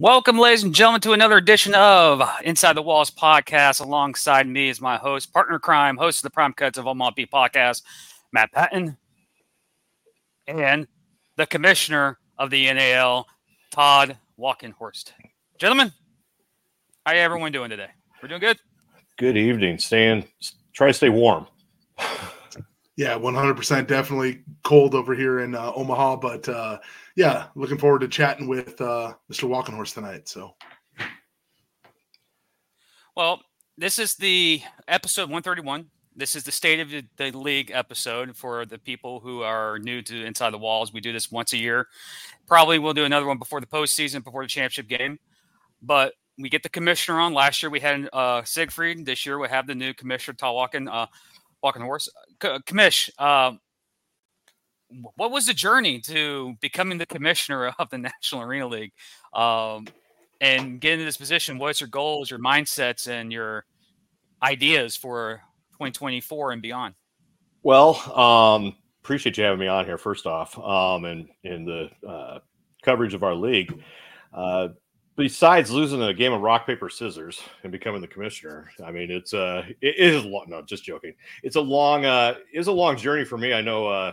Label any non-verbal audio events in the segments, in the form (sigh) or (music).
Welcome, ladies and gentlemen, to another edition of Inside the Walls podcast. Alongside me is my host, partner crime, host of the Prime Cuts of Omaha Beef podcast, Matt Patton, and the commissioner of the NAL, Todd Walkenhorst. Gentlemen, how are everyone doing today? We're doing good. Good evening. Stan, try to stay warm. Yeah, 100% definitely cold over here in uh, Omaha, but uh, yeah, looking forward to chatting with uh, Mr. Walkenhorst tonight. So, well, this is the episode 131. This is the State of the League episode for the people who are new to Inside the Walls. We do this once a year. Probably we'll do another one before the postseason, before the championship game. But we get the commissioner on. Last year we had uh, Siegfried. This year we have the new commissioner, Tal Walken. Uh, Walkenhorst. Commish, uh, what was the journey to becoming the commissioner of the (laughs) National Arena League um, and getting into this position? What's your goals, your mindsets, and your ideas for 2024 and beyond? Well, um, appreciate you having me on here. First off, um, and in the uh, coverage of our league. Uh, besides losing a game of rock paper scissors and becoming the commissioner i mean it's uh it is long no just joking it's a long uh it's a long journey for me i know uh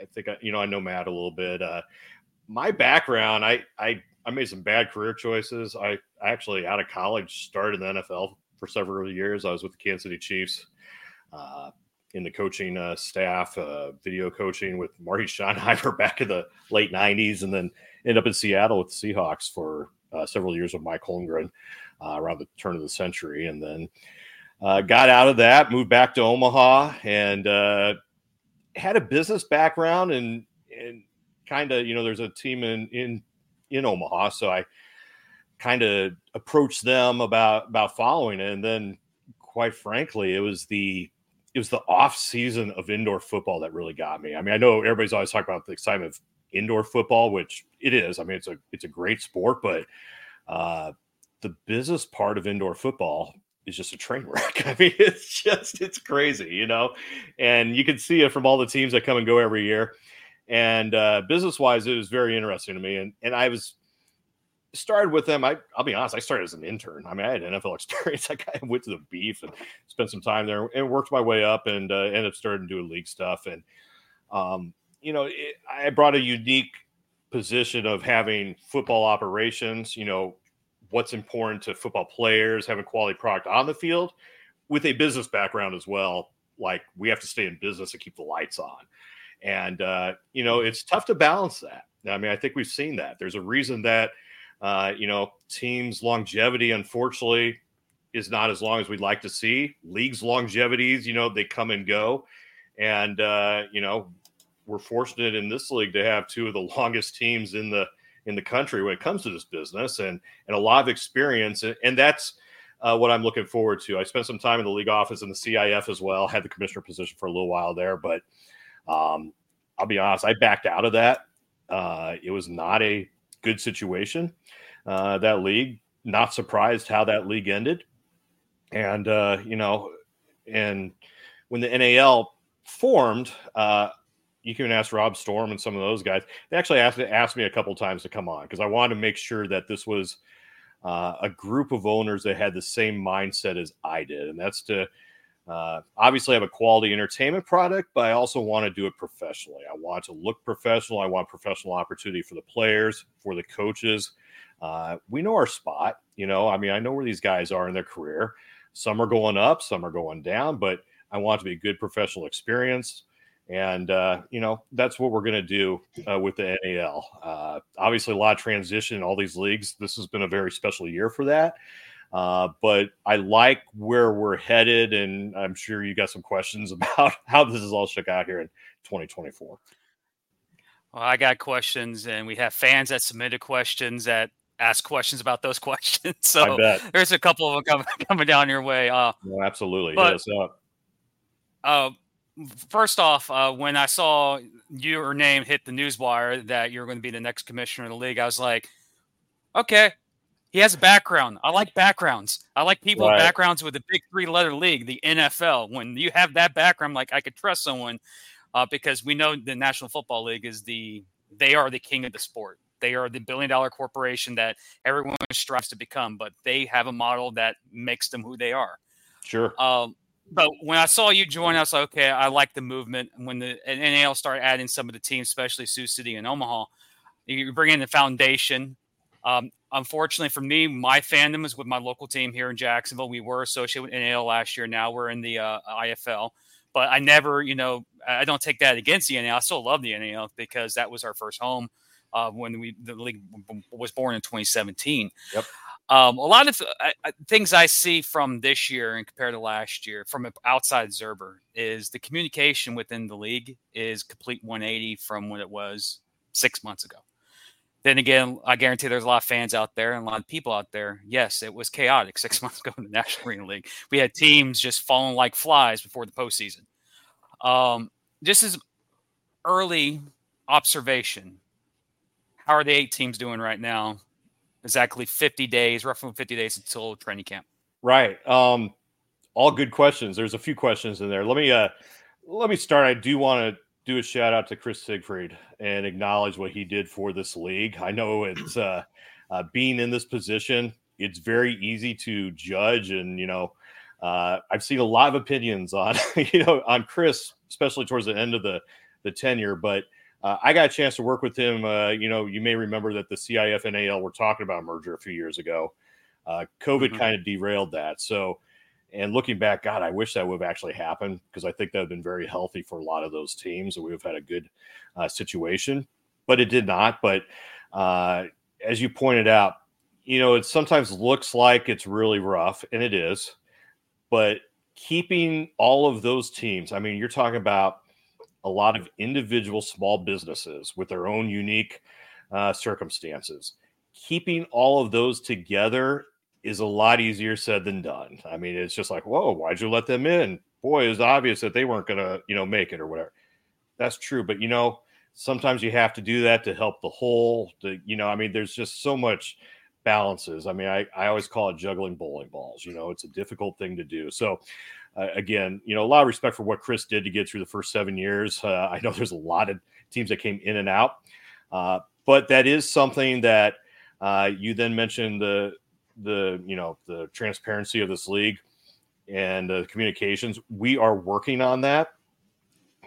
i think I, you know i know matt a little bit uh my background i i i made some bad career choices. I, actually out of college started in the nfl for several years. I was with the kansas city chiefs uh in the coaching uh, staff, uh, video coaching with Marty (laughs) Schottenheimer back in the late 90s, and then ended up in Seattle with the Seahawks for uh, several years with Mike Holmgren uh, around the turn of the century, and then uh, got out of that, moved back to Omaha, and had a business background, and and kind of you know there's a team in in in Omaha, so I kind of approached them about about following it, and then quite frankly, it was the it was the off season of indoor football that really got me. I mean, I know everybody's always talking about the excitement of indoor football, which it is. I mean, it's a it's a great sport, but uh, the business part of indoor football is just a train wreck. (laughs) I mean, it's just it's crazy, you know, and you can see it from all the teams that come and go every year. And uh, business wise, it was very interesting to me, and and I was started with them. I I'll be honest, I started as an intern. I mean, I had NFL (laughs) experience. I kind of went to the beef and spent some time there and worked my way up and uh, ended up starting doing league stuff and. Um, you know, it, I brought a unique position of having football operations, you know, what's important to football players, having quality product on the field with a business background as well. Like we have to stay in business and keep the lights on. And, uh, you know, it's tough to balance that. I mean, I think we've seen that. There's a reason that, uh, you know, teams' longevity, unfortunately, is not as long as we'd like to see. Leagues' longevities, you know, they come and go. And, uh, you know, we're fortunate in this league to have two of the (laughs) longest teams in the in the country when it comes to this business and and a lot of experience and that's uh, what I'm looking forward to. I spent some time in the league office in the CIF as well. Had the commissioner position for a little while there, but um, I'll be honest, I backed out of that. Uh, it was not a good situation. Uh, that league, not surprised how that league ended, and uh, you know, and when the NAL formed, uh, you can ask Rob Storm and some of those guys. They actually asked, asked me a couple times to come on because I wanted to make sure that this was uh, a group of owners that had the same mindset as I did, and that's to uh, obviously have a quality entertainment product, but I also want to do it professionally. I want to look professional. I want professional opportunity for the players, for the coaches. Uh, we know our spot. You know, I mean, I know where these guys are in their career. Some are going up, some are going down, but I want to be a good professional experience. And, uh, you know, that's what we're going to do uh, with the NAL. Uh, obviously, a lot of transition in all these leagues. This has been a very special year for that. Uh, but I like where we're headed. And I'm sure you got some questions (laughs) about how this is all shook out here in 2024. Well, I got questions, and we have fans that submitted questions that ask questions about those (laughs) questions. So there's a couple of them coming, (laughs) coming down your way. Uh, no, absolutely. But, uh, first off, uh, when I saw your name hit the news wire that you're going to be the next commissioner of the league, I was like, okay, he has a background. I like backgrounds. I like people right. with backgrounds with a big three letter league, the NFL. When you have that background, like I could trust someone uh, because we know the National Football League is the they are the king of the sport. They are the billion dollar corporation that everyone strives to become, but they have a model that makes them who they are. Sure. Um, but when I saw you join, I was like, okay, I like the movement. And When the NAL started adding some of the teams, especially Sioux City and Omaha, you bring in the foundation. Um, unfortunately for me, my fandom is with my local team here in Jacksonville. We were associated with NAL last year. Now we're in the uh, IFL. But I never, you know, I don't take that against the NAL. I still love the NAL because that was our first home uh, when we the league was born in 2017. Yep. Um, a lot of things I see from this year and compared to last year from outside Zerber is the communication within the league is complete 180 from what it was six months ago. Then again, I guarantee there's a lot of fans out there and a lot of people out there. Yes, it was chaotic (laughs) six months ago in the National Arena League. We had teams just falling like flies before the postseason. Um, this is early observation. How are the eight teams doing right now exactly 50 days, roughly 50 days until training camp. Right. Um, all good questions. There's a few questions in there. Let me uh, let me start. I do want to do a shout out to Chris Siegfried and acknowledge what he did for this league. I know it's uh, uh, being in this position. It's very easy to judge, and you know, uh, I've seen a lot of opinions on (laughs) you know on Chris, especially towards the end of the the tenure. But uh, I got a chance to work with him. Uh, you know, you may remember that the CIF and AL were talking about merger a few years ago. Uh, COVID mm-hmm. kind of derailed that. So, and looking back, God, I wish that would have actually happened because I think that would have been very healthy for a lot of those teams and we would have had a good uh, situation. But it did not. But uh, as you pointed out, you know, it sometimes looks like it's really rough, and it is. But keeping all of those teams, I mean, you're talking about a lot of individual small businesses with their own unique uh, circumstances. Keeping all of those together is a lot easier said than done. I mean, it's just like, whoa, why'd you let them in? Boy, it's obvious that they weren't going to, you know, make it or whatever. That's true, but you know, sometimes you have to do that to help the whole. To you know, I mean, there's just so much balances. I mean, I I always call it juggling bowling balls. You know, it's a difficult thing to do. So uh, again, you know, a lot of respect for what Chris did to get through the first seven years. Uh, (laughs) I know there's a lot of teams that came in and out, uh, but that is something that uh, you then mentioned the the you know the transparency of this league and the communications. We are working on that.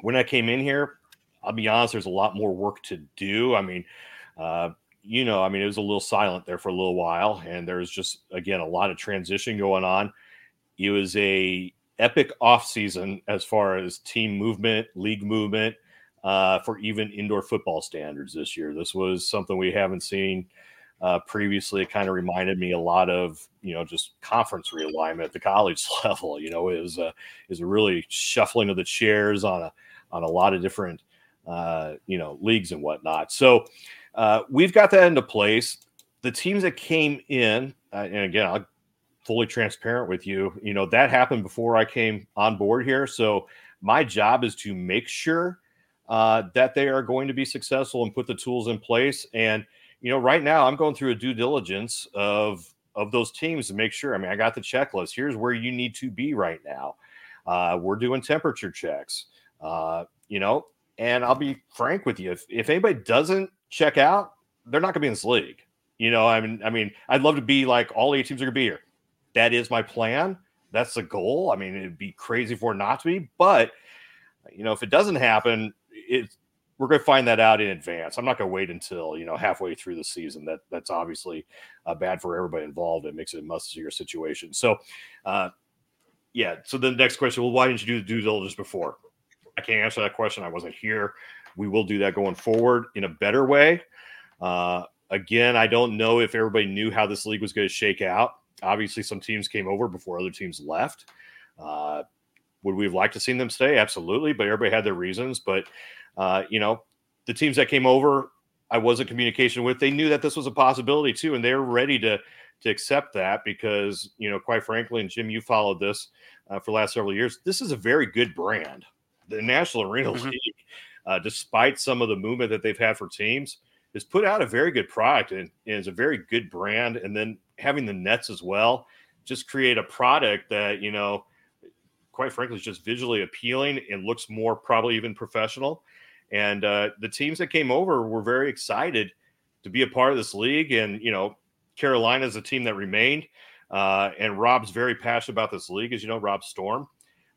When I came in here, I'll be honest, there's a lot more work to do. I mean, uh, you know, I mean, it was a little silent there for a little while, and there's just again a lot of transition going on. It was a epic offseason as far as team movement, league movement, uh, for even indoor football standards this year. This was something we haven't seen uh, previously. It kind of reminded me a lot of you know just conference realignment at the (laughs) college level. You know, is a is a really shuffling of the chairs on a on a lot of different uh, you know leagues and whatnot. So uh, we've got that into place. The teams that came in, uh, and again, I'll fully transparent with you, you know, that happened before I came on board here. So my job is to make sure uh, that they are going to be successful and put the tools in place. And, you know, right now I'm going through a due diligence of of those teams to make sure. I mean, I got the checklist. Here's where you need to be right now. Uh, we're doing temperature checks. Uh, you know, and I'll be frank with you. If, if anybody doesn't check out, they're not going to be in this league. You know, I mean, I mean, I'd love to be like all eight teams are going to be here that is my plan. That's the goal. I mean, it'd be crazy for it not to be, but you know, if it doesn't happen, it's we're going to find that out in advance. I'm not going to wait until you know halfway through the season. That that's obviously uh, bad for everybody involved. It makes it a messier situation. So, uh, yeah. So the next question: Well, why didn't you do the due diligence before? I can't answer that question. I wasn't here. We will do that going forward in a better way. Uh, again, I don't know if everybody knew how this league was going to shake out. Obviously, some teams came over before other teams left. Uh, would we have liked to seen them stay? Absolutely, but everybody had their reasons. But uh, you know, the teams that came over, I was in communication with. They knew that this was a possibility too, and they're ready to to accept that because you know, quite frankly, and Jim, you followed this uh, for the last several years. This is a very good brand. The National Arena mm-hmm. League, uh, despite some of the movement that they've had for teams, has put out a very good product and, and is a very good brand. And then having the nets as well just create a product that you know quite frankly is just visually appealing and looks more probably even professional and uh, the teams that came over were very excited to be a part of this league. And, you know, Carolina is a team that remained. Uh, and Rob's very passionate about this league, as you know, Rob Storm.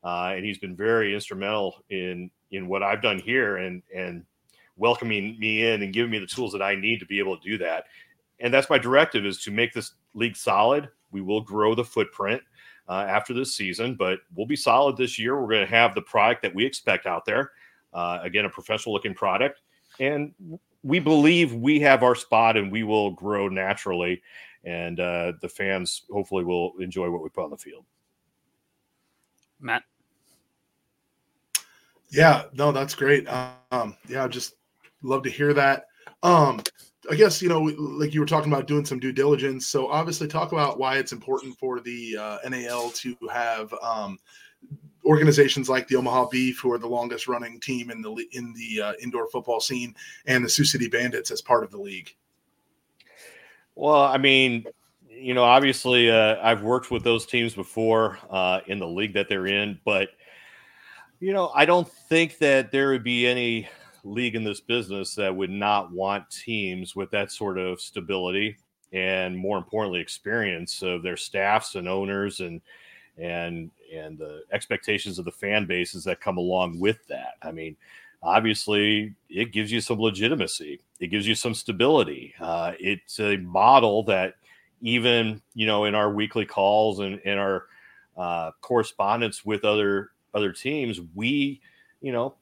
Uh, and he's been very instrumental in in what I've done here and and welcoming me in and giving me the tools that I need to be able to do that. And that's my directive is to make this league solid. We will grow the footprint uh, after this season, but we'll be solid this year. We're going to have the product that we expect out there. Uh, again, a professional looking product. And we believe we have our spot and we will grow naturally. And uh, the fans hopefully will enjoy what we put on the field. Matt. Yeah, no, that's great. Um, yeah, just love to hear that. Um, I guess you know, like you were talking about doing some due diligence. So obviously, talk about why it's important for the uh, NAL to have um, organizations like the Omaha Beef, who are the longest running team in the in the uh, indoor football scene, and the Sioux City Bandits as part of the league. Well, I mean, you know, obviously, uh, I've worked with those teams before uh, in the league that they're in, but you know, I don't think that there would be any league in this business that would not want teams with that sort of stability and more importantly experience of their staffs and owners and and and the expectations of the fan bases that come along with that. I mean, obviously, it gives you some legitimacy. It gives you some stability. Uh, it's a model that even you know in our weekly calls and in our uh, correspondence with other other teams, we you know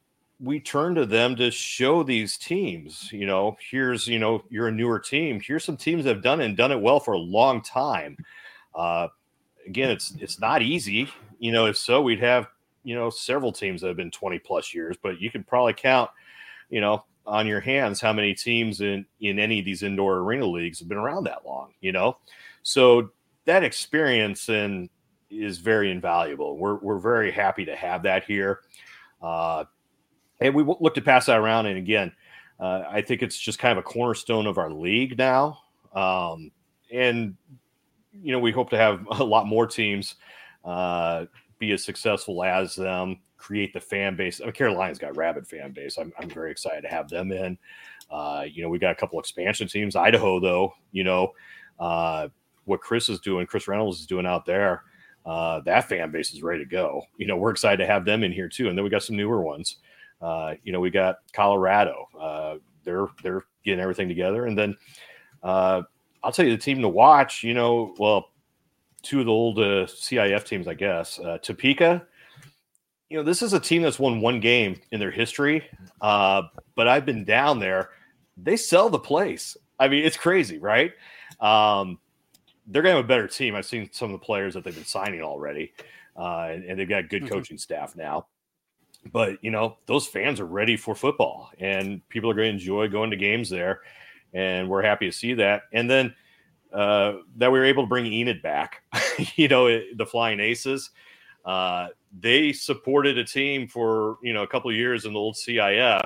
we turn to them to show these teams, you know, here's, you know, you're a newer team. Here's some teams that have done it and done it well for a long time. Uh, again, it's it's not easy. You know, if so, we'd have, you know, several teams that have been 20 plus years, but you can probably count, you know, on your hands how many teams in in any of these indoor arena leagues have been around that long, you know. So that experience and is very invaluable. We're we're very happy to have that here. Uh, and we look to pass that around. And again, uh, I think it's just kind of a cornerstone of our league now. Um, and you know, we hope to have a lot more teams uh, be as successful as them. Create the fan base. I mean, Carolina's got rabid fan base. I'm, I'm very excited to have them in. Uh, you know, we got a couple expansion teams. Idaho, though, you know, uh, what Chris is doing, Chris Reynolds is doing out there. Uh, that fan base is ready to go. You know, we're excited to have them in here too. And then we got some newer ones. Uh, you know, we got Colorado. Uh, they're they're getting everything together, and then uh, I'll tell you the team to watch. You know, well, two of the old uh, CIF teams, I guess. Uh, Topeka. You know, this is a team that's won one game in their history, uh, but I've been down there. They sell the place. I mean, it's crazy, right? Um, they're going to have a better team. I've seen some of the players that they've been signing already, uh, and, and, they've got good mm-hmm. coaching staff now but you know those fans are ready for football and people are going to enjoy going to games there and we're happy to see that. And then uh, that we were able to bring enid back (laughs) you know the flying aces uh, they supported a team for you know a couple years in the old cif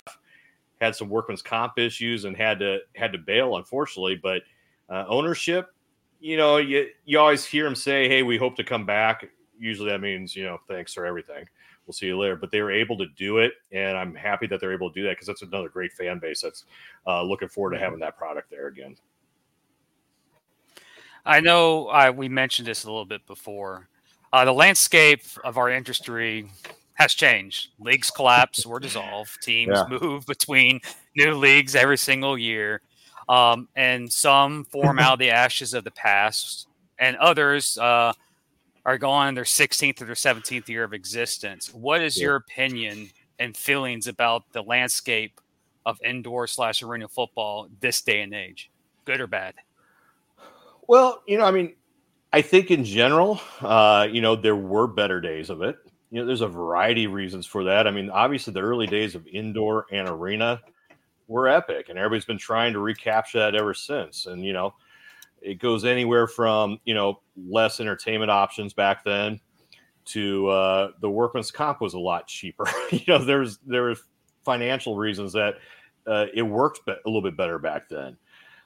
had some workman's comp issues and had to had to bail unfortunately but uh, ownership you know you, you always hear them say hey we hope to come back. Usually that means you know thanks for everything we'll see you later. But they were able to do it, and I'm happy that they're able to do that because that's another great fan base that's uh, looking forward to having that product there again. I know uh, we mentioned this a little bit before. Uh, the landscape of our industry has changed. Leagues collapse or dissolve. Teams yeah. move between new leagues every single year. Um, and some form out of the (laughs) ashes of the past, and others uh, are going their 16th or their 17th year of existence. What is yeah. your opinion and feelings about the landscape of indoor slash arena football this day and age, good or bad? Well, you know, I mean, I think in general, uh, you know, there were better days of it. You know, there's a variety of reasons for that. I mean, obviously, the early days of indoor and arena were epic, and everybody's been trying to recapture that ever since. And you know, it goes anywhere from you know less entertainment options back then to uh, the workman's comp was a lot cheaper. (laughs) you know, there's there was financial reasons that uh, it worked a little bit better back then.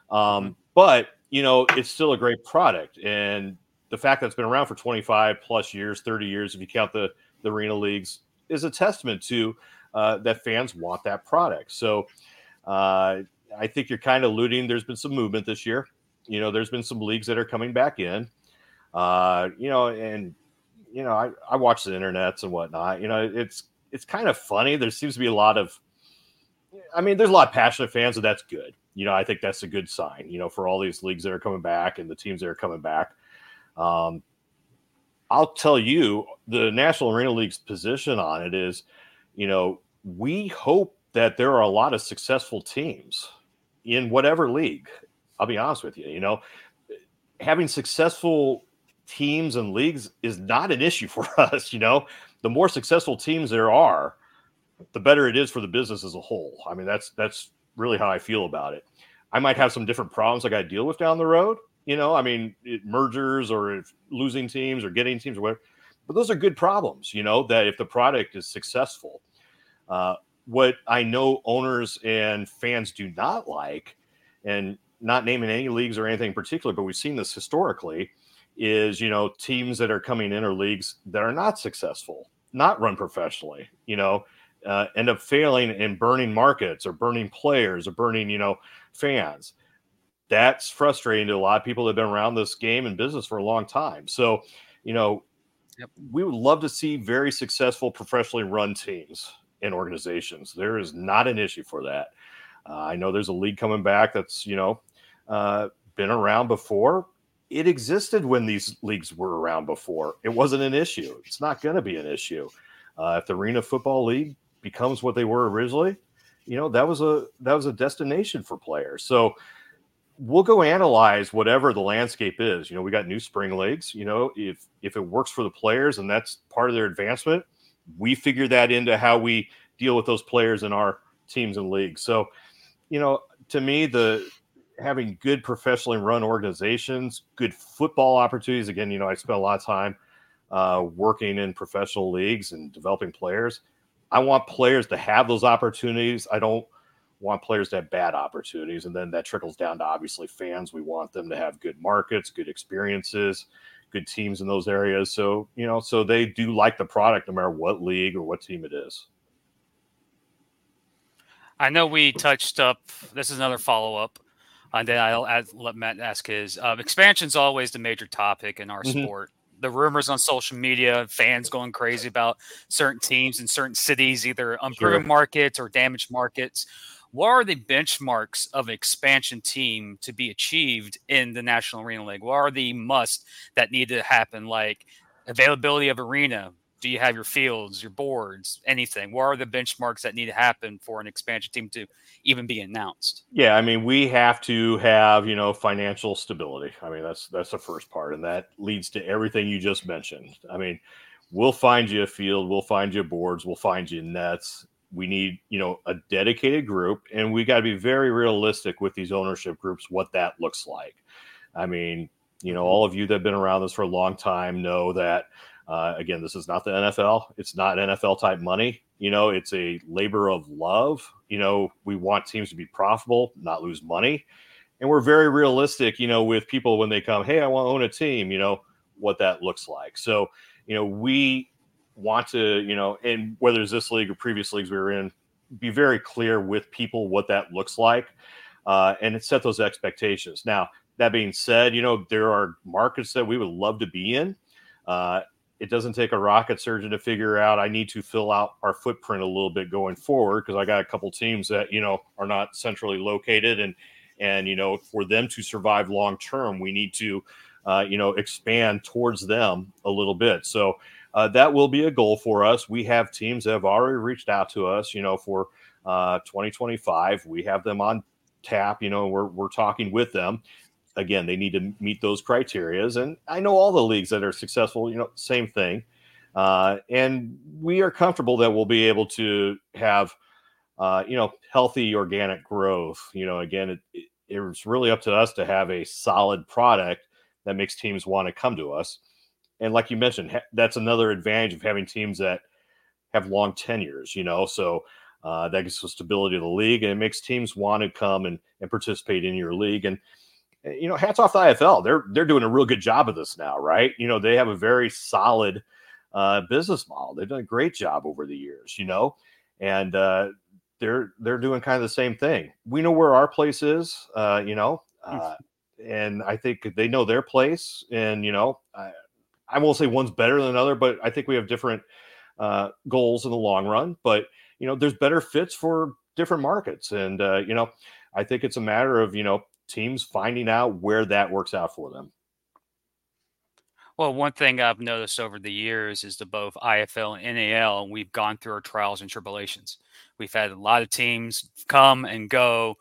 Um, mm-hmm. but you know, it's still a great product, and the fact that it's been around for 25 plus years, 30 years, if you count the the arena leagues, is a testament to uh, that fans want that product. So, uh, I think you're kind of alluding. There's been some movement this year. You know, there's been some leagues that are coming back in. Uh, you know, and you know, I, I watch the internets and whatnot. You know, it's it's kind of funny. There seems to be a lot of, I mean, there's a lot of passionate fans, and that's good. You know, I think that's a good sign. You know, for all these leagues that are coming back and the teams that are coming back. Um, I'll tell you, the National Arena League's position on it is, you know, we hope that there are a lot of successful teams in whatever league. I'll be honest with you. You know, having successful teams and leagues is not an issue for (laughs) us. You know, the more successful teams there are, the better it is for the business as a whole. I mean, that's that's really how I feel about it. I might have some different problems I got to deal with down the road. You know, I mean, it, mergers or losing teams or getting teams or whatever. But those are good problems. You know, that if the product is successful, uh, what I know owners and fans do not like, and not naming any leagues or anything in particular, but we've seen this historically, is you know teams that are coming in or leagues that are not successful, not run professionally, you know, uh, end up failing and burning markets or burning players or burning you know fans. That's frustrating to a lot of people that have been around this game and business for a long time. So, you know, yep. we would love to see very successful professionally run teams and organizations. There is not an issue for that. Uh, I know there's a league coming back that's you know uh, been around before. It existed when these leagues were around before. It wasn't an issue. It's not going to be an issue. Uh, if the Arena Football League becomes what they were originally, you know that was a that was a destination for players. So we'll go analyze whatever the landscape is. You know, we got new spring leagues. You know, if if it works for the players and that's part of their advancement, we figure that into how we deal with those players in our teams and leagues. So, you know, to me, the having good professionally run organizations, good football opportunities. Again, you know, I spent a lot of time uh, working in professional leagues and developing players. I want players to have those opportunities. I don't want players to have bad opportunities. And then that trickles down to obviously fans. We want them to have good markets, good experiences, good teams in those areas. So, you know, so they do like the product no matter what league or what team it is. I know we touched up, this is another follow up. And then I'll add, let Matt ask his. Um, Expansion is always the major topic in our mm-hmm. sport. The rumors on social media, fans going crazy about certain teams in certain cities, either unproven sure. markets or damaged markets what are the benchmarks of an expansion team to be achieved in the National Arena League? What are the must that need to happen, like availability of arena? Do you have your fields, your boards, anything? What are the benchmarks that need to happen for an expansion team to even be announced? Yeah, I mean, we have to have you know financial stability. I mean, that's that's the first part, and that leads to everything you just mentioned. I mean, we'll find you a field, we'll find you boards, we'll find you nets, we need you know a dedicated group and we got to be very realistic with these ownership groups what that looks like i mean you know mm-hmm. all of you that have been around this for a long time know that uh, again this is not the nfl it's not nfl type money you know it's a labor of love you know we want teams to be profitable not lose money and we're very realistic you know with people when they come hey i want to own a team you know what that looks like so you know we want to, you know, and whether it's this league or previous leagues we were in, be very clear with people what that looks like uh, and set those expectations. Now, that being said, you know, there are markets that we would love to be in. Uh, it doesn't take a rocket surgeon to figure out I need to fill out our footprint a little bit going forward because I got a couple teams that, you know, are not centrally located and and you know, for them to survive long term, we need to uh, you know, expand towards them a little bit. So uh, that will be a goal for us. We have teams that have already reached out to us, you know, for uh, 2025. We have them on tap, you know, we're, we're talking with them. Again, they need to meet those criterias. And I know all the leagues that are successful, you know, same thing. Uh, and we are comfortable that we'll be able to have, uh, you know, healthy organic growth. You know, again, it, it, it's really up to us to have a solid product that makes teams want to come to us. And like you mentioned, ha- that's another advantage of having teams that have long tenures, you know. So uh, that gives the stability of the league and it makes teams want to come and, and participate in your league. And you know, hats off to IFL. They're they're doing a real good job of this now, right? You know, they have a very solid uh, business model. They've done a great job over the years, you know, and uh, they're they're doing kind of the same thing. We know where our place is, uh, you know, Hmm. uh, and I think they know their place. And you know, I, I won't say one's better than another, but I think we have different uh, goals in the long run. But you know, there's better fits for different markets, and uh, you know, I think it's a matter of you know teams finding out where that works out for them. Well, one thing I've noticed over the years is the both IFL and NAL, we've gone through our trials and tribulations. We've had a lot of teams come and go,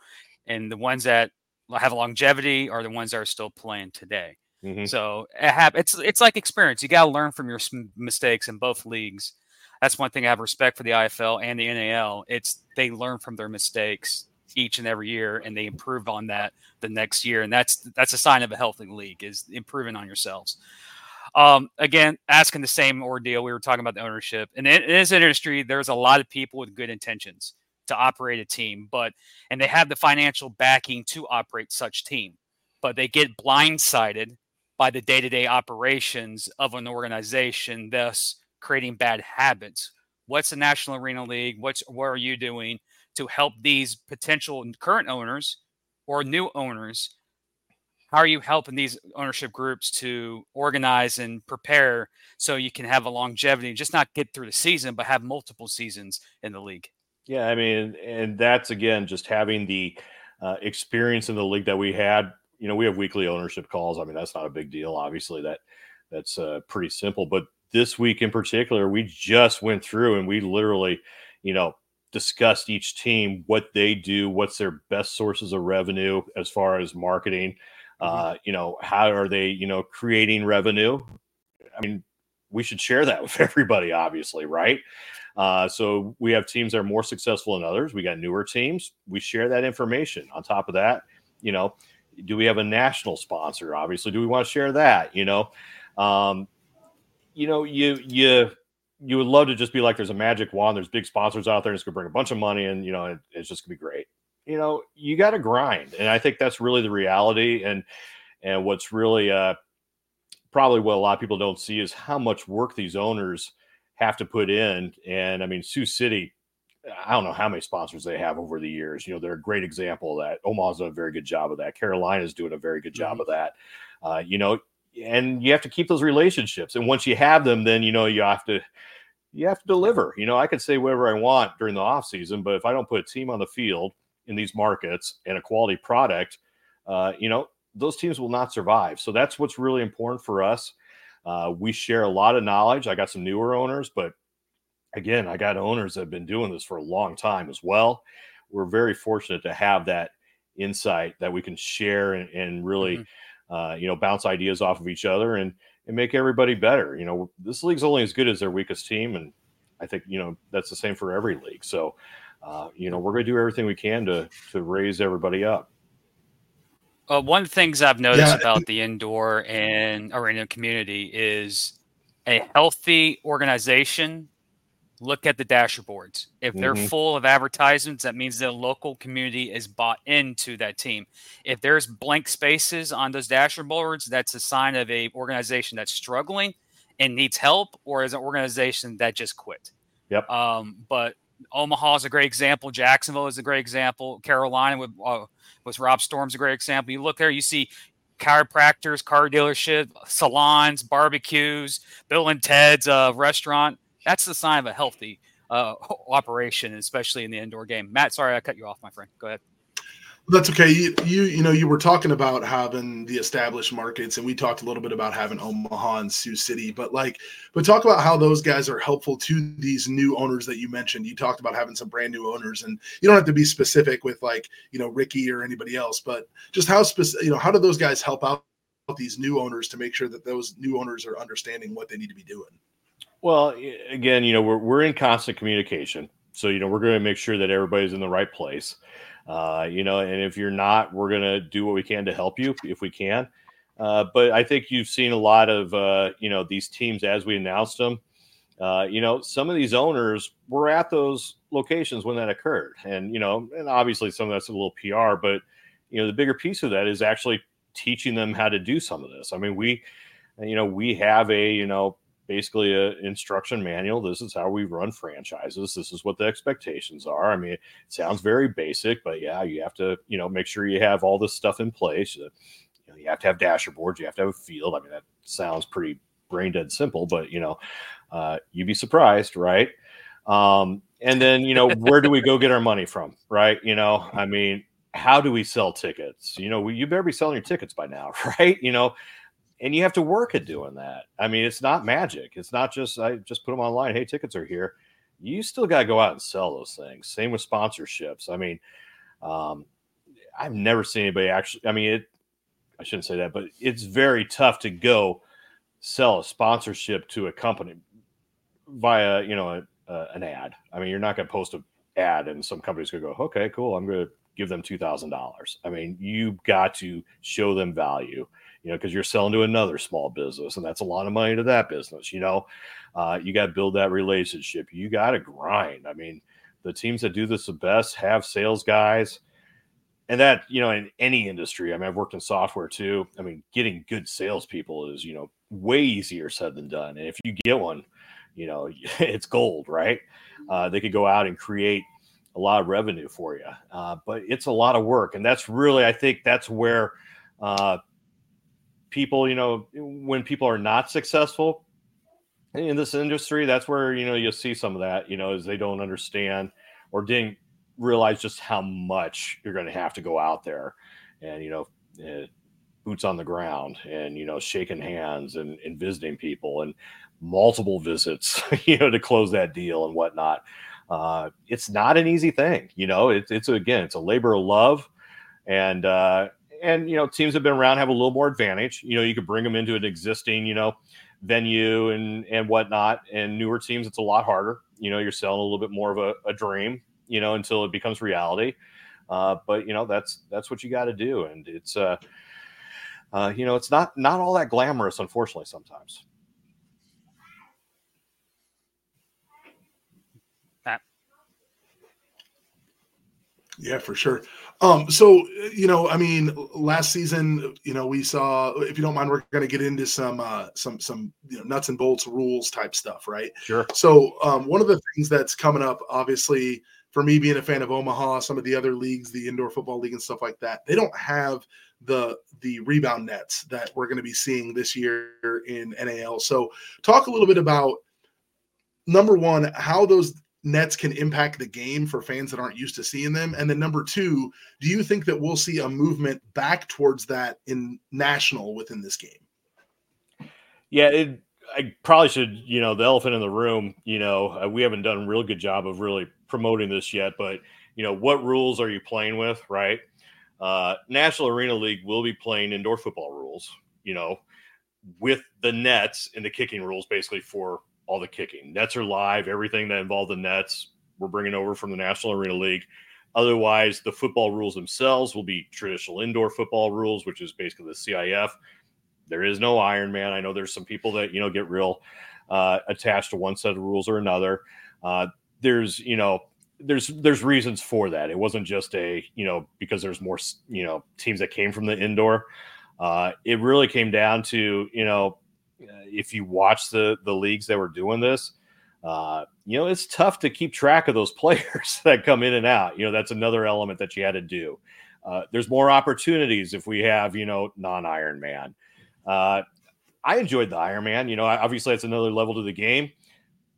and the ones that have longevity are the ones that are still playing today. Mhm. So it hap- it's it's like experience. You got to learn from your mistakes in both leagues. That's one thing I have respect for the IFL and the NAL. It's they learn from their mistakes each and every year, and they improve on that the next year. And that's that's a sign of a healthy league is improving on yourselves. Um, again, asking the same ordeal. We were talking about the ownership, and in, in this industry, there's a lot of people with good intentions to operate a team, but and they have the financial backing to operate such team, but they get blindsided by the day-to-day operations of an organization, thus creating bad habits. What's the National Arena League? What's what are you doing to help these potential current owners or new owners how are you helping these ownership groups to organize and prepare so you can have a longevity just not get through the season but have multiple seasons in the league Yeah, I mean, and that's again just having the uh, experience in the league that we had. You know, we have weekly ownership calls. I mean, that's not a big deal. Obviously, that that's uh, pretty simple. But this week in particular, we just went through and we literally, you know, discussed each team, what they do, what's their best sources of revenue as far as marketing. Uh, you know, how are they, you know, creating revenue? I mean, we should share that (laughs) with everybody, obviously, right? Uh, so we have teams that are more successful than others. We got newer teams. We share that information. On top of that, you know, do we have a national sponsor? Obviously, do we want to share that? You know, um, you know, you you you would love to just be like, there's a magic wand. There's big sponsors out there, and it's gonna bring a bunch of money, and you know, it, it's just gonna be great. You know, you got to grind, and I think that's really the reality. And and what's really uh, probably what a lot of people don't see is how much work these owners have to put in. And I mean, Sioux City, I don't know how many sponsors they have over the years. You know, they're a great example of that. Omaha's done a very good job of that. Carolina's doing a very good job of that. Uh, you know, and you have to keep those relationships. And once you have them, then you know you have to you have to deliver. You know, I could say whatever I want during the off season, but if I don't put a team on the field in these markets and a quality product, uh, you know, those teams will not survive. So that's what's really important for us. Uh, we share a lot of knowledge. I got some newer owners, but again, I got owners that have been doing this for a long time as well. We're very fortunate to have that insight that we can share and, and really, mm-hmm. Uh, you know, bounce ideas off of each other and and make everybody better. You know, this league's only as good as their weakest team, and I think you know that's the same for every league. So, uh, you know, we're going to do everything we can to to raise everybody up. Uh, one of the things I've noticed yeah. about the indoor and arena community is a healthy organization. Look at the dashboards. If they're mm-hmm. full of advertisements, that means the local community is bought into that team. If there's blank spaces on those dashboards, that's a sign of a organization that's struggling and needs help, or is an organization that just quit. Yep. Um, but Omaha is a great example. Jacksonville is a great example. Carolina with uh, with Rob Storm's a great example. You look there, you see chiropractors, car dealership, salons, barbecues, Bill and Ted's uh, restaurant. That's the sign of a healthy uh, (laughs) operation, especially in the indoor game. Matt, sorry I cut you off, my friend. Go ahead. That's okay. You, you, you know you were talking about having the established markets, and we talked a little bit about having Omaha and Sioux City, but like, but talk about how those guys are helpful to these new owners that you mentioned. You talked about having some brand new owners, and you don't have to be specific with like you know Ricky or anybody else, but just how specific, you know, how do those guys help out these new owners to make sure that those new owners are understanding what they need to be doing? Well, again, you know, we're we're in constant communication, so you know we're going to make sure that everybody's in the right place. Uh, you know, and if you're not, we're going to do what we can to help you if we can. Uh, but I think you've seen a lot of, uh, you know, these teams as we announced them. Uh, you know, some of these owners were at those locations when that occurred. And, you know, and obviously some of that's a little PR, but, you know, the bigger piece of that is actually teaching them how to do some of this. I mean, we, you know, we have a, you know, basically a instruction manual. This is how we run franchises. This is what the expectations are. I mean, it sounds very basic, but yeah, you have to, you know, make sure you have all this stuff in place. You, know, you have to have dasher boards. You have to have a field. I mean, that sounds pretty brain dead simple, but you know, uh, you'd be surprised, right? Um, and then, you know, where do we go get our money from, right? You know, I mean, how do we sell tickets? You know, you better be selling your tickets by now, (laughs) right? You know, and you have to work at doing that. I mean, it's not magic. It's not just I just put them online. Hey, tickets are here. You still got to go out and sell those things. Same with sponsorships. I mean, um, I've never seen anybody actually. I mean, it. I shouldn't say that, but it's very tough to go sell a sponsorship to a company via you know a, a, an ad. I mean, you're not going to post an ad and some company's going to go, okay, cool. I'm going to give them two thousand dollars. I mean, you've got to show them value you know, because you're selling to another small business, and that's a lot of money to that business. You know, uh, you got to build that relationship. You got to grind. I mean, the teams that do this the best have sales guys, and that you know, in any industry. I mean, I've worked in software too. I mean, getting good salespeople is you know way easier said than done. And if you get one, you know, (laughs) it's gold, right? Uh, they could go out and create a lot of revenue for you, uh, but it's a lot of work, and that's really, I think, that's where uh, people, you know, when people are not successful in this industry, that's where, you know, you'll see some of that, you know, is they don't understand or didn't realize just how much you're going to have to go out there and, you know, uh, boots on the ground and, you know, shaking hands and, and visiting people and multiple visits, (laughs) you know, to close that deal and whatnot. Uh, it's not an easy thing, you know, it, it's again, it's a labor of love. And, uh, and you know teams have been around have a little more advantage. You know, you could bring them into an existing you know venue and and whatnot. And newer teams, it's a lot harder. You know, you're selling a little bit more of a, a dream. You know, until it becomes reality. Uh, but you know that's that's what you got to do, and it's uh, uh, you know it's not not all that glamorous, unfortunately, sometimes. Yeah, for sure. Um, so you know, I mean, last season, you know, we saw. If you don't mind, we're going to get into some uh, some some you know, nuts and bolts rules type stuff, right? Sure. So um, one of the things that's coming up, obviously, for me being a fan of Omaha, some of the other leagues, the indoor football league and stuff like that, they don't have the the rebound nets that we're going to be seeing this year in NAL. So talk a little bit about number one, how those nets can impact the game for fans that aren't used to seeing them? And then number two, do you think that we'll see a movement back towards that in national within this game? Yeah, it, I probably should, you know, the elephant in the room, you know, uh, we haven't done a real good job of really promoting this yet, but, you know, what rules are you playing with, right? Uh, National Arena League will be playing indoor football rules, you know, with the nets and the kicking rules basically for all the kicking. Nets are live. Everything that involved the nets, we're bringing over from the National Arena League. Otherwise, the football rules themselves will be traditional indoor football rules, which is basically the CIF. There is no Iron Man. I know there's some people that you know get real uh, attached to one set of rules or another. Uh, there's you know there's there's reasons for that. It wasn't just a you know because there's more you know teams that came from the indoor. Uh, it really came down to you know if you watch the the leagues that were doing this, uh, you know, it's tough to keep track of those (laughs) players that come in and out. You know, that's another element that you had to do. Uh, there's more opportunities if we have, you know, non Iron Man. Uh, I enjoyed the Iron Man. You know, obviously it's another level to the game.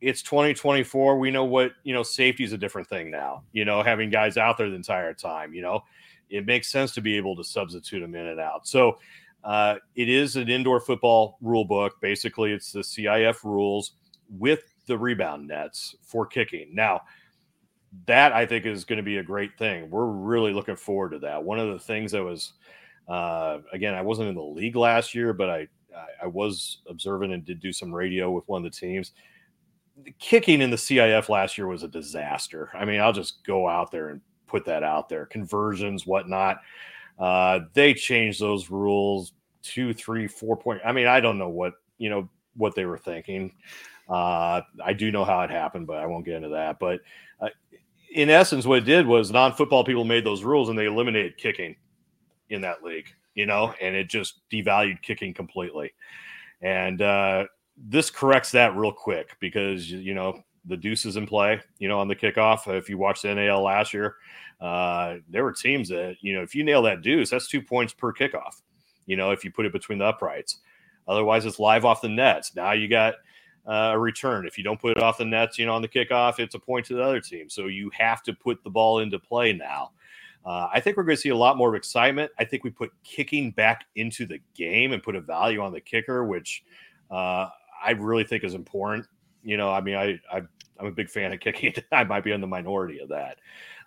It's 2024. We know what, you know, safety is a different thing now. You know, having guys out there the entire time, you know, it makes sense to be able to substitute them in and out. So, uh, it is an indoor football rule book. Basically, it's the CIF rules with the rebound nets for kicking. Now, that I think is going to be a great thing. We're really looking forward to that. One of the things that was, uh, again, I wasn't in the league last year, but I I was observing and did do some radio with one of the teams. The kicking in the CIF last year was a disaster. I mean, I'll just go out there and put that out there. Conversions, whatnot. Uh, they changed those rules two, three, four point. I mean, I don't know what you know what they were thinking. Uh, I do know how it happened, but I won't get into that. But uh, in essence, what it did was non-football people made those rules and they eliminated kicking in that league. You know, and it just devalued kicking completely. And uh, this corrects that real quick because you know the deuce is in play. You know, on the kickoff. If you watched the NAL last year, uh, there were teams that you know if you nail that deuce, that's two points per kickoff. You know, if you put it between the uprights. Otherwise, it's live off the nets. Now you got uh, a return. If you don't put it off the nets, you know, on the kickoff, it's a point to the other team. So you have to put the ball into play now. Uh, I think we're going to see a lot more excitement. I think we put kicking back into the game and put a value on the kicker, which uh, I really think is important. You know, I mean, I, I am a big fan of kicking. (laughs) I might be in the minority of that,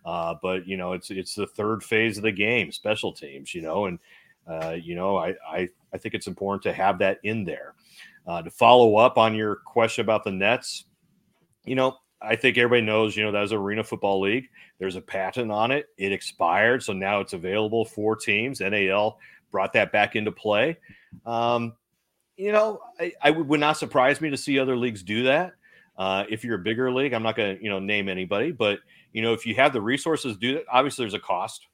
uh, but you know, it's it's the third phase of the game, special teams. You know, and uh, you know, I, I I think it's important to have that in there. Uh, to follow up on your question about the Nets, you know, I think everybody knows, you know, that was Arena Football League. There's a patent on it. It expired, so now it's available for teams. NAL brought that back into play. Um, you know, I, I would, not surprise me to see other leagues do that. Uh, if you're a bigger league, I'm not going to, you know, name anybody, but you know, if you have the resources, do that. Obviously, there's a cost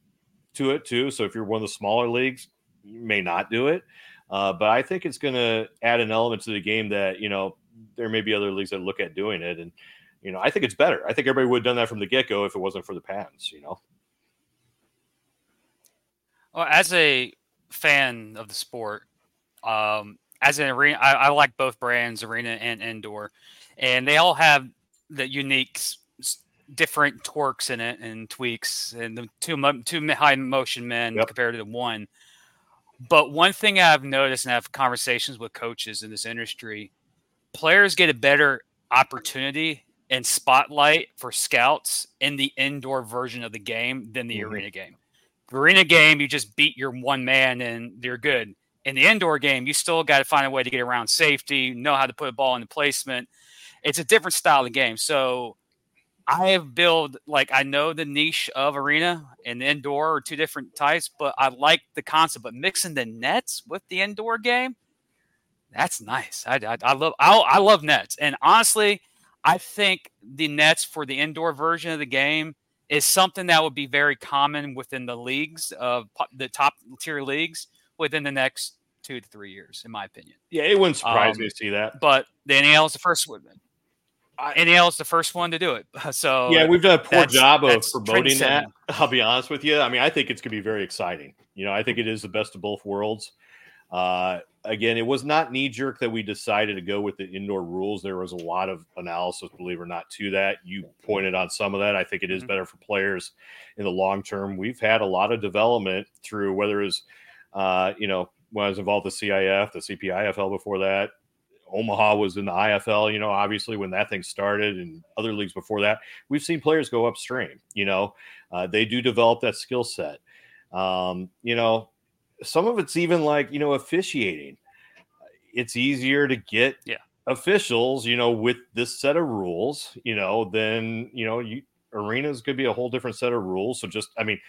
to it too. So if you're one of the smaller leagues, you may not do it. Uh, but I think it's going to add an element to the game that you know there may be other leagues that look at doing it, and you know I think it's better. I think everybody would have done that from the get go if it wasn't for the patents. You know. Well, as a fan of the sport, um, as an arena, I, I, like both brands, arena and indoor, and they all have the unique, different torques in it and tweaks, and the two two high motion men yep. compared to the one. But one thing I've noticed and I have conversations with coaches in this industry, players get a better opportunity and spotlight for scouts in the indoor version of the game than the mm-hmm. arena game. The arena game, you just beat your one man and you're good. In the indoor game, you still got to find a way to get around safety, know how to put a ball in the placement. It's a different style of game. So I have built like I know the niche of arena and indoor are two different types, but I like the concept. But mixing the nets with the indoor game, that's nice. I, I, I love I, I love nets, and honestly, I think the nets for the indoor version of the game is something that would be very common within the leagues of the top tier leagues within the next two to three years, in my opinion. Yeah, it wouldn't surprise um, me to see that. But the NAL is the first one. NAL is the first one to do it. (laughs) So yeah, we've done a poor job of promoting that. (laughs) I'll be honest with you. I mean, I think it's going to be very exciting. You know, I think it is the best of both worlds. Uh, again, it was not knee jerk that we decided to go with the indoor rules. There was a lot of analysis, believe it or not, to that. You pointed on some of that. I think it is mm-hmm. better for players in the long term. We've had a lot of development through whether it's, uh, you know, when I was involved with CIF, the CPIFL before that, Omaha was in the IFL, you know, obviously when that thing started and other leagues before that, we've seen players go upstream, you know, uh, they do develop that skill set. Um, you know, some of it's even like, you know, officiating. It's easier to get yeah. officials, you know, with this set of rules, you know, then, you know, you arenas could be a whole different set of rules. So just, I mean,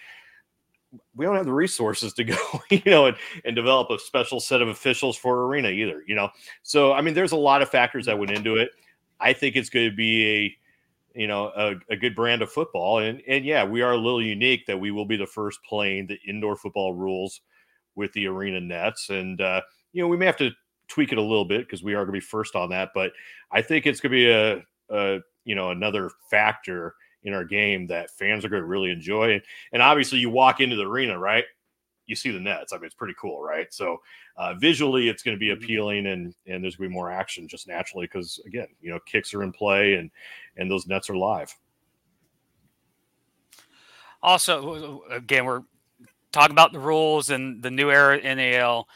we don't have the resources to go, (laughs) you know, and, and develop a special set of officials for arena either, you know. So I mean, there's a lot of factors that went into it. I think it's going to be a you know a, a, good brand of football and and yeah we are a little unique that we will be the first playing the indoor football rules with the arena nets and uh you know we may have to tweak it a little bit because we are going to be first on that but i think it's going to be a, a you know another factor in our game that fans are going to really enjoy. And, and obviously, you walk into the arena, right? You see the nets. I mean, it's pretty cool, right? So uh, visually, it's going to be mm-hmm. appealing, and and there's going to be more action just naturally because again, you know, kicks are in play, and and those nets are live. Also, again, we're talking about the rules and the new era NAL.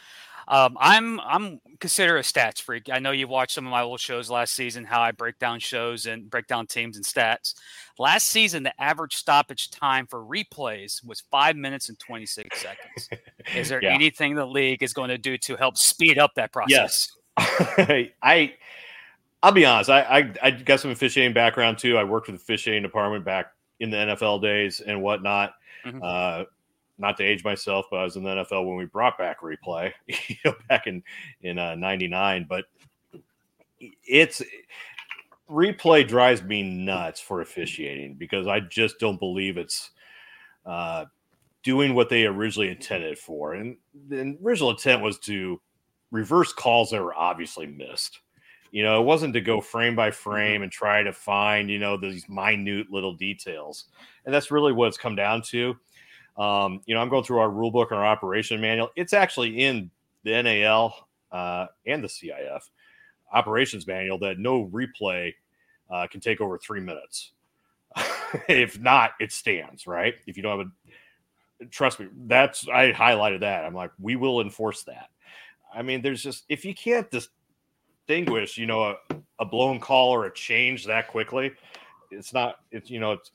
Um, I'm I'm consider a stats freak. I know you watched some of my old shows last season, how I break down shows and break down teams and stats. Last season, the average stoppage time for replays was five minutes and 26 seconds. Is (laughs) there yeah. anything the league is going to do to help speed up that process? Yes, (laughs) I. I'll be honest. I, I I got some officiating background too. I worked with the officiating department back in the NFL days and whatnot. Mm-hmm. Uh, not to age myself, but I was in the NFL when we brought back replay, (laughs) you know, back in in '99. Uh, but it's replay drives me nuts for officiating because I just don't believe it's uh, doing what they originally intended for. And the original intent was to reverse calls that were obviously missed. You know, it wasn't to go frame by frame and try to find, you know, these minute little details. And that's really what it's come down to. Um, you know, I'm going through our rule book and our operation manual. It's actually in the NAL uh, and the CIF operations manual that no replay uh, can take over three minutes. (laughs) if not, it stands, right? If you don't have a, trust me, that's, I highlighted that. I'm like, we will enforce that. I mean, there's just, if you can't distinguish, you know, a, a blown call or a change that quickly, it's not, it's, you know, it's,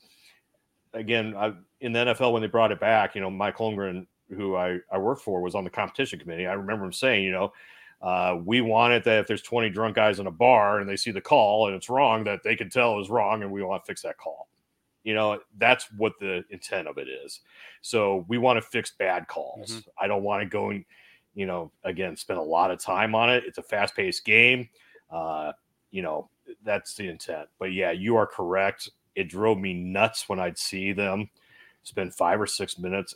again, I, in the NFL when they brought it back, you know, Mike Holmgren, who I, I worked for, was on the competition committee. I remember him saying, you know, uh, we want it that if there's 20 drunk guys in a bar and they see the call and it's wrong, that they can tell is wrong and we want to fix that call. You know, that's what the intent of it is. So we want to fix bad calls. Mm-hmm. I don't want to go and, you know, again, spend a lot of time on it. It's a fast paced game. Uh, you know, that's the intent. But yeah, you are correct. It drove me nuts when I'd see them spend five or six minutes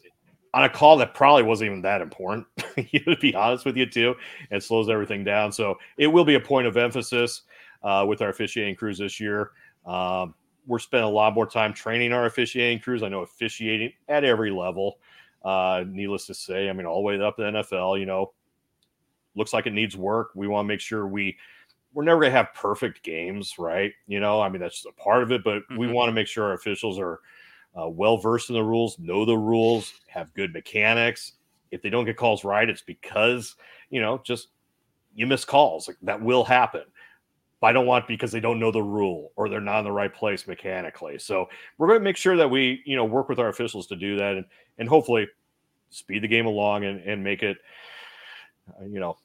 on a call that probably wasn't even that important, (laughs) to be honest with you, too. It slows everything down. So it will be a point of emphasis uh, with our officiating crews this year. Um, we're spending a lot more time training our officiating crews. I know officiating at every level. Uh, needless to say, I mean, all the way up to the NFL, you know, looks like it needs work. We want to make sure we we're never going to have perfect games, right? You know, I mean, that's a part of it, but mm-hmm. we want to make sure our officials are uh, well versed in the rules, know the rules, have good mechanics. If they don't get calls right, it's because, you know, just you miss calls. Like that will happen. But I don't want because they don't know the rule or they're not in the right place mechanically. So we're going to make sure that we, you know, work with our officials to do that and, and hopefully speed the game along and, and make it, uh, you know,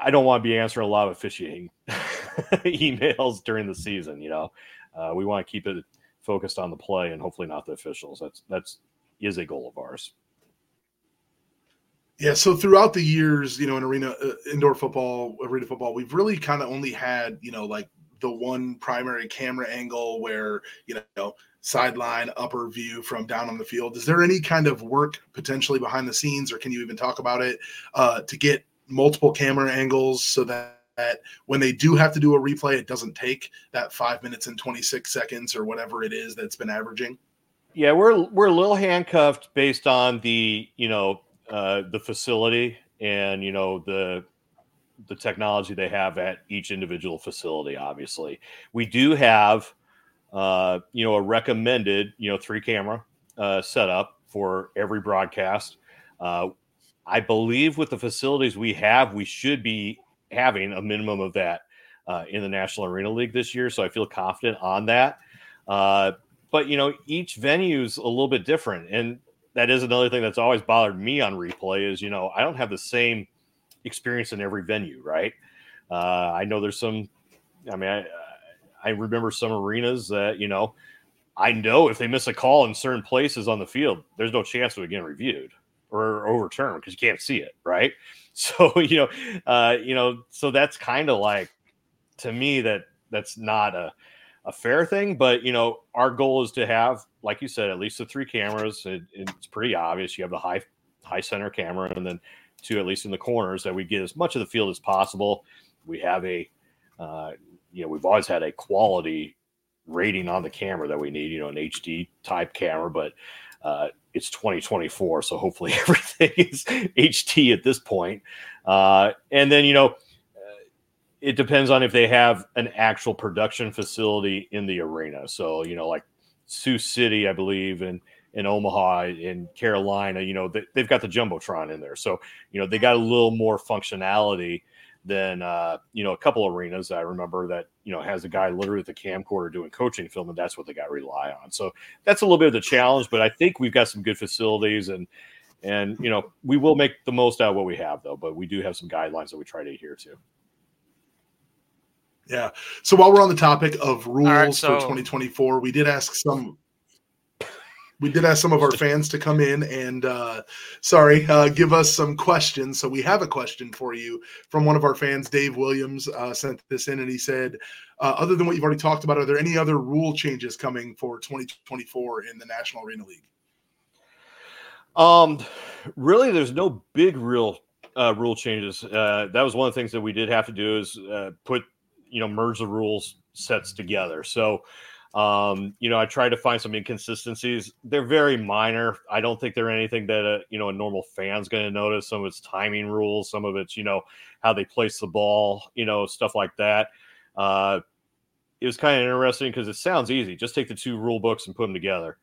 I don't want to be answering a lot of officiating (laughs) emails during the season. You know, uh, we want to keep it focused on the play and hopefully not the officials. That's that's is a goal of ours. Yeah, so throughout the years, you know, in arena uh, indoor football, arena football, we've really kind of only had, you know, like the one primary camera angle where, you know, sideline upper view from down on the field. Is there any kind of work potentially behind the scenes or can you even talk about it uh, to get multiple camera angles so that that when they do have to do a replay, it doesn't take that five minutes and 26 seconds or whatever it is that's been averaging? Yeah, we're we're a little handcuffed based on the you know uh, the facility and you know the the technology they have at each individual facility. Obviously, we do have uh, you know a recommended you know three camera uh, setup for every broadcast. Uh, I believe with the facilities we have, we should be having a minimum of that uh, in the National Arena League this year. So I feel confident on that. Uh, but you know, each venue's a little bit different, and that is another thing that's always bothered me on replay is you know I don't have the same experience in every venue, right? Uh, I know there's some. I mean, I, I remember some arenas that you know I know if they miss a call in certain places on the field, there's no chance of it getting reviewed or overturned because you can't see it, right? (laughs) So you know, uh, you know, so that's kind of like to me that that's not a a fair thing. But you know, our goal is to have, like you said, at least the three cameras. It, it's pretty obvious. You have the high high center camera, and then two at least in the corners that we get as much of the field as possible. We have a, uh, you know, we've always had a quality rating on the camera that we need. You know, an HD type camera, but uh, it's 2024, so hopefully (laughs) everything is HD at this point. Uh, and then you know, uh, it depends on if they have an actual production facility in the arena. So you know, like Sioux City, I believe, and in Omaha, in Carolina, you know, they, have got the jumbotron in there, so you know they got a little more functionality than uh, you know a couple arenas I remember that you know has a guy literally with a camcorder doing coaching film, and that's what they got to rely on. So that's a little bit of the challenge, but I think we've got some good facilities, and and you know we will make the most out of what we have, though. But we do have some guidelines that we try to adhere to. Yeah. So while we're on the topic of rules right, so- for 2024, we did ask some we did ask some of our fans to come in and uh, sorry uh, give us some questions. So we have a question for you from one of our fans dave williams uh, sent this in and he said uh, other than what you've already talked about are there any other rule changes coming for 2024 in the national arena league? Um really there's no big real uh, rule changes. Uh, that was one of the things that we did have to do is put you know merge the rules sets together. So um, you know, I tried to find some inconsistencies. They're very minor. I don't think they're anything that a you know a normal fan's going to notice. Some of it's timing rules, some of it's you know how they place the ball, you know, stuff like that. Uh, it was kind of interesting because it sounds easy. Just take the two rule books and put them together.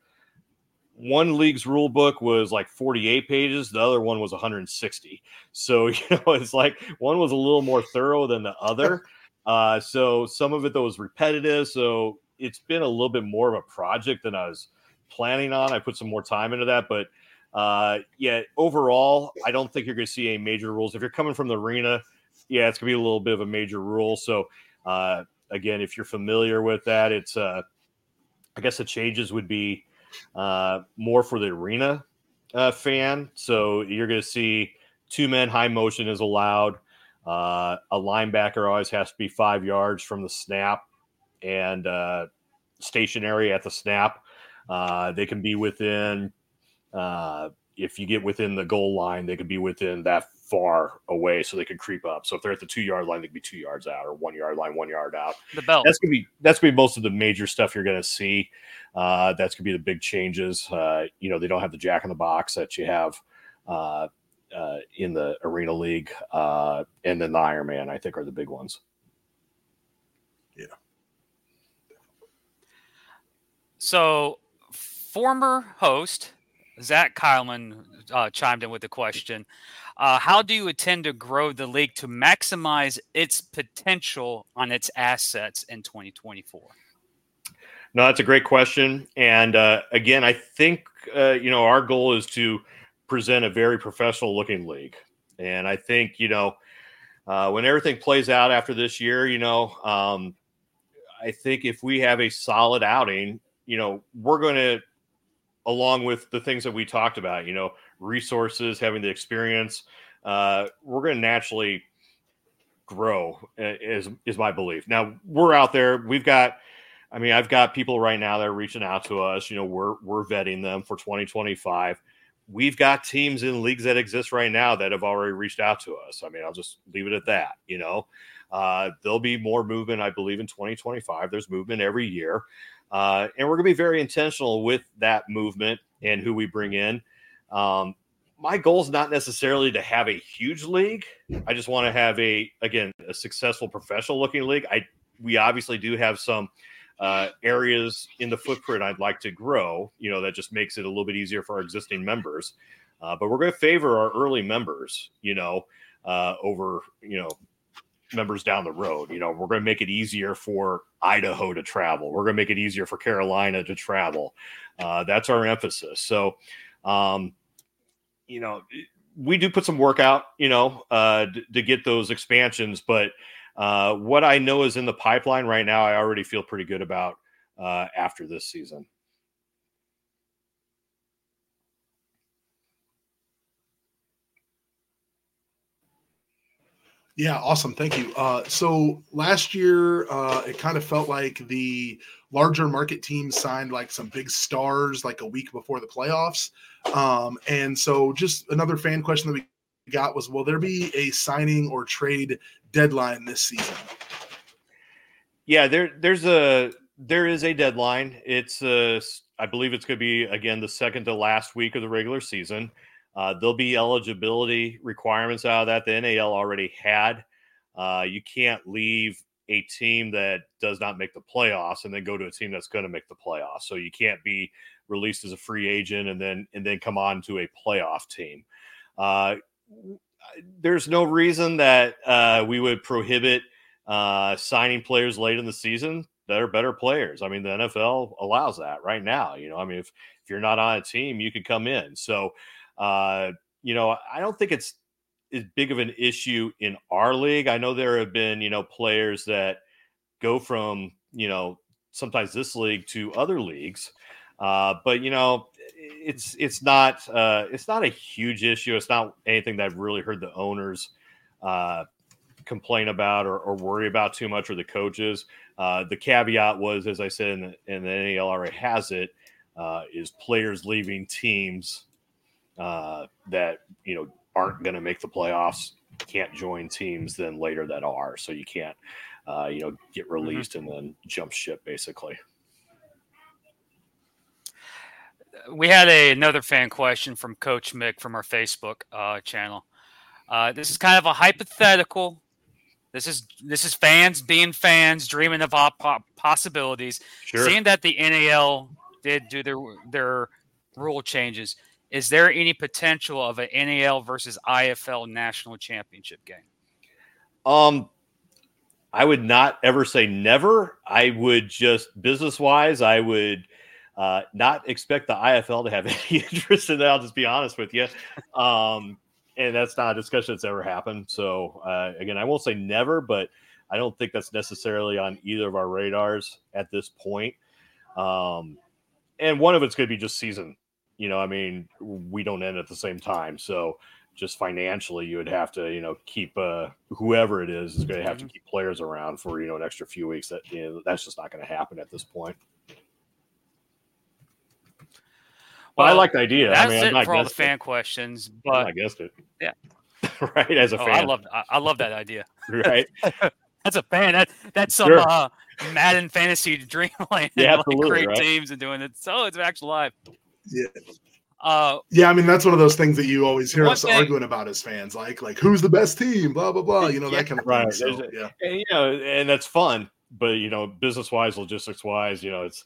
One league's rule book was like 48 pages, the other one was 160. So, (laughs) you know, it's like one was a little more thorough than the other. (laughs) Uh, so some of it though was repetitive. So it's been a little bit more of a project than I was planning on. I put some more time into that, but uh, yeah, overall, I don't think you're going to see any major rules. If you're coming from the arena, yeah, it's going to be a little bit of a major rule. So uh, again, if you're familiar with that, it's uh, I guess the changes would be uh, more for the arena uh, fan. So you're going to see two men high motion is allowed. Uh, a linebacker always has to be five yards from the snap and uh, stationary at the snap. Uh, they can be within, uh, if you get within the goal line, they could be within that far away so they could creep up. So if they're at the two yard line, they could be two yards out or one yard line, one yard out. The belt. That's gonna be that's gonna be most of the major stuff you're gonna see. Uh, that's gonna be the big changes. Uh, you know, they don't have the jack in the box that you have uh, uh, in the Arena League, uh, and then the Iron Man. I think are the big ones. So, former host Zach Kyleman uh, chimed in with a question. Uh, how do you intend to grow the league to maximize its potential on its assets in 2024? No, that's a great question. And uh, again, I think, uh, you know, our goal is to present a very professional looking league. And I think, you know, uh, when everything plays out after this year, you know, um, I think if we have a solid outing, you know, we're going to, along with the things that we talked about, you know, resources, having the experience, uh, we're going to naturally grow. Is is my belief. Now we're out there. We've got. I mean, I've got people right now that are reaching out to us. You know, we're we're vetting them for 2025. We've got teams in leagues that exist right now that have already reached out to us. I mean, I'll just leave it at that. You know, uh, there'll be more movement, I believe, in 2025. There's movement every year. Uh, and we're going to be very intentional with that movement and who we bring in. Um, my goal is not necessarily to have a huge league. I just want to have a again a successful professional looking league. I we obviously do have some uh, areas in the footprint I'd like to grow. You know that just makes it a little bit easier for our existing members. Uh, but we're going to favor our early members. You know uh, over you know members down the road. You know, we're going to make it easier for Idaho to travel. We're going to make it easier for Carolina to travel. Uh, that's our emphasis. So, um, you know, we do put some work out, you know, uh, d- to get those expansions. But uh, what I know is in the pipeline right now, I already feel pretty good about uh, after this season. Yeah, awesome. Thank you. Uh, so last year, uh, it kind of felt like the larger market teams signed like some big stars like a week before the playoffs. Um, and so, just another fan question that we got was Will there be a signing or trade deadline this season? Yeah, there, there's a there is a deadline. It's uh, I believe it's going to be again the second to last week of the regular season. Uh, there'll be eligibility requirements out of that. The NAL already had. Uh, you can't leave a team that does not make the playoffs and then go to a team that's going to make the playoffs. So you can't be released as a free agent and then and then come on to a playoff team. Uh, there's no reason that uh, we would prohibit uh, signing players late in the season that are better players. I mean, the NFL allows that right now. You know, I mean, if if you're not on a team, you could come in. So uh, you know, I don't think it's as big of an issue in our league. I know there have been, you know, players that go from, you know, sometimes this league to other leagues. Uh, but you know, it's it's not uh, it's not a huge issue. It's not anything that I've really heard the owners uh, complain about or, or, worry about too much, or the coaches. Uh, the caveat was, as I said, in the, and the NAL already has it, uh, is players leaving teams uh, that you know aren't going to make the playoffs can't join teams then later that are so you can't uh, you know, get mm-hmm. released mm-hmm. and then jump ship basically. We had a, another fan question from Coach Mick from our Facebook uh, channel. Uh, this is kind of a hypothetical. This is this is fans being fans, dreaming of possibilities. Sure. Seeing that the NAL did do their their rule changes, is there any potential of an NAL versus IFL national championship game? Um, I would not ever say never. I would just business wise, I would uh, not expect the IFL to have (laughs) any interest in that. I'll just be honest with you. Um, and that's not a discussion that's ever happened. So uh, again, I won't say never, but I don't think that's necessarily on either of our radars at this point. Um, and one of it's going to be just season. You know, I mean, we don't end at the same time, so just financially, you would have to, you know, keep uh, whoever it is is going to have mm-hmm. to keep players around for you know an extra few weeks. That you know, that's just not going to happen at this point. Well, I like the idea. That's I mean, it for all the fan it. questions, but I guessed it. Yeah, (laughs) right. As a oh, fan, I love I, I love that idea. (laughs) right. (laughs) that's a fan. That that's some sure. uh, Madden fantasy dreamland. Yeah, absolutely. Like, great right? teams and doing it. So it's actually live. Yeah. Uh, yeah, I mean that's one of those things that you always hear us thing, arguing about as fans, like like who's the best team, blah blah blah, you know yeah, that kind of right. thing. So, yeah, and, you know, and that's fun, but you know, business wise, logistics wise, you know, it's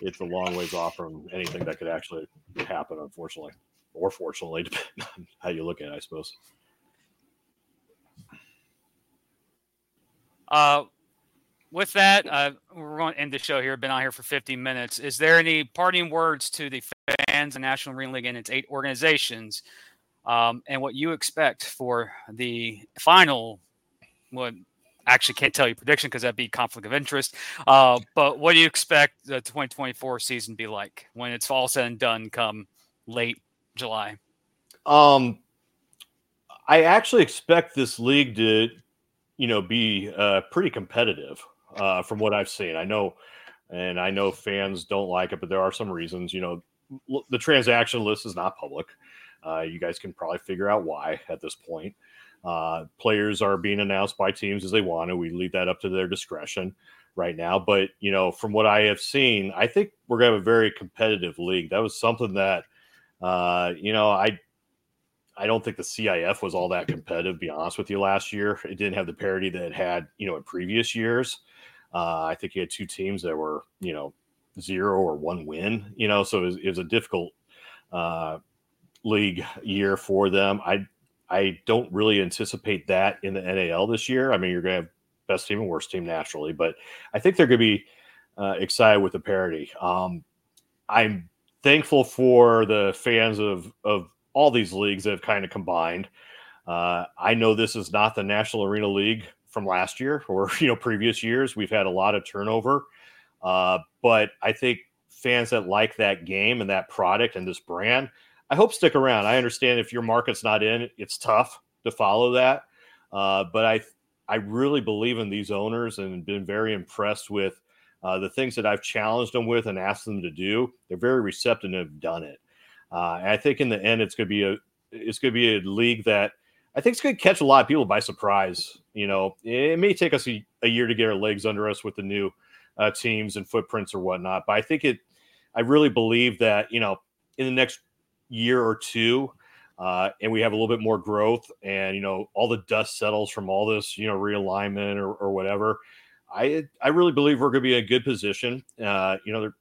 it's a long ways off from anything that could actually happen, unfortunately, or fortunately, (laughs) depending on how you look at it, I suppose. Uh, with that, uh, we're going to end the show here. Been on here for 50 minutes. Is there any parting words to the the National Arena League, and its eight organizations, um, and what you expect for the final? What actually can't tell you prediction because that'd be conflict of interest. Uh, but what do you expect the 2024 season be like when it's all said and done come late July? Um, I actually expect this league to, you know, be uh, pretty competitive uh, from what I've seen. I know, and I know fans don't like it, but there are some reasons. You know, the transaction list is not public. Uh, you guys can probably figure out why at this point. Uh, players are being announced by teams as they want to. We leave that up to their discretion right now. But you know, from what I have seen, I think we're gonna have a very competitive league. That was something that uh, you know I I don't think the CIF was all that competitive. Be honest with you, last year it didn't have the parity that it had you know in previous years. Uh, I think you had two teams that were you know zero or one win. You know, so it was, it was a difficult uh, league year for them. I I don't really anticipate that in the NAL this year. I mean, you're going to have best team and worst team naturally, but I think they're going to be uh, excited with the parity. Um, I'm thankful for the fans of of all these leagues that have kind of combined. Uh, I know this is not the National Arena League from last year or (laughs) you know previous years. We've had a lot of turnover, uh, but I think fans that like that game and that product and this brand I hope stick around. I understand if your market's not in, it's tough to follow that. Uh, but I I really believe in these owners and been very impressed with uh, the things that I've challenged them with and asked them to do. They're very receptive and have done it. Uh, I think in the end, it's going to be a it's going to be a league that I think it's going to catch a lot of people by surprise. You know, it may take us a, a year to get our legs under us with the new uh, teams and footprints or whatnot, but I think it. I really believe that you know in the next year or two, uh, and we have a little bit more growth, and you know all the dust settles from all this, you know, realignment or, or whatever. I I really believe we're going to be in a good position. Uh, you know, there,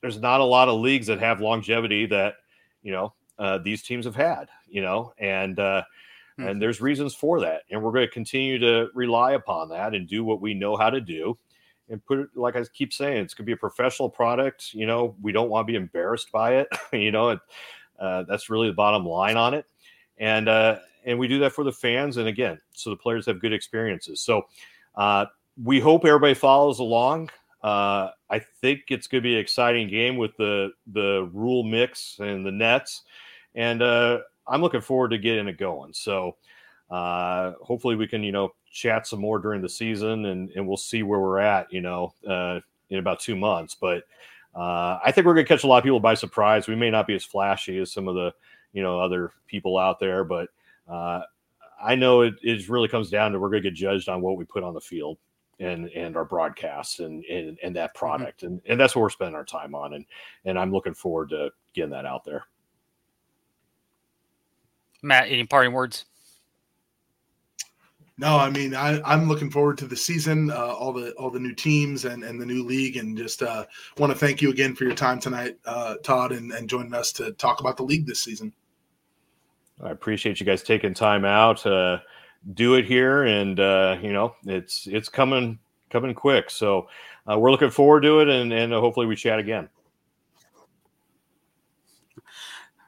there's not a lot of leagues that have longevity that you know uh, these teams have had. You know, and uh, hmm. and there's reasons for that, and we're going to continue to rely upon that and do what we know how to do and put it like I keep saying, it's gonna be a professional product. You know, we don't want to be embarrassed by it. (laughs) you know, uh, that's really the bottom line on it, and uh, and we do that for the fans, and again, so the players have good experiences. So uh, we hope everybody follows along. Uh, I think it's going to be an exciting game with the the rule mix and the nets, and uh, I'm looking forward to getting it going. So uh, hopefully we can you know chat some more during the season, and and we'll see where we're at. You know, in about two months, but uh, I think we're going to catch a lot of people by surprise. We may not be as flashy as some of the you know other people out there, but uh, I know it, it really comes down to we're going to get judged on what we put on the field. and and our broadcasts and and, and that mm-hmm. product mm-hmm. and and that's what we're spending our time on and and I'm looking forward to getting that out there. Matt, any parting words? No, I mean I, I'm looking forward to the season, uh, all the all the new teams and, and the new league, and just uh, want to thank you again for your time tonight, uh, Todd, and, and joining us to talk about the league this season. I appreciate you guys taking time out to do it here, and uh, you know it's it's coming coming quick. So uh, we're looking forward to it, and and hopefully we chat again.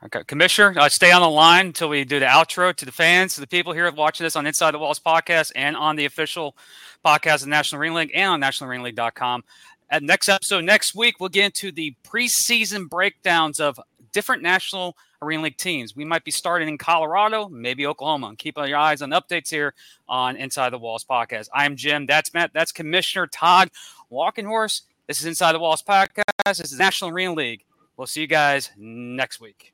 Okay, Commissioner, uh, stay on the line until we do the outro to the fans, to the people here watching this on Inside the Walls podcast and on the official podcast of National Arena League and on nationalarenaleague.com. At next episode next week, we'll get into the preseason breakdowns of different National Arena League teams. We might be starting in Colorado, maybe Oklahoma. keep your eyes on updates here on Inside the Walls podcast. I'm Jim. That's Matt. That's Commissioner Todd Walkenhorst. This is Inside the Walls podcast. This is National Arena League. We'll see you guys next week.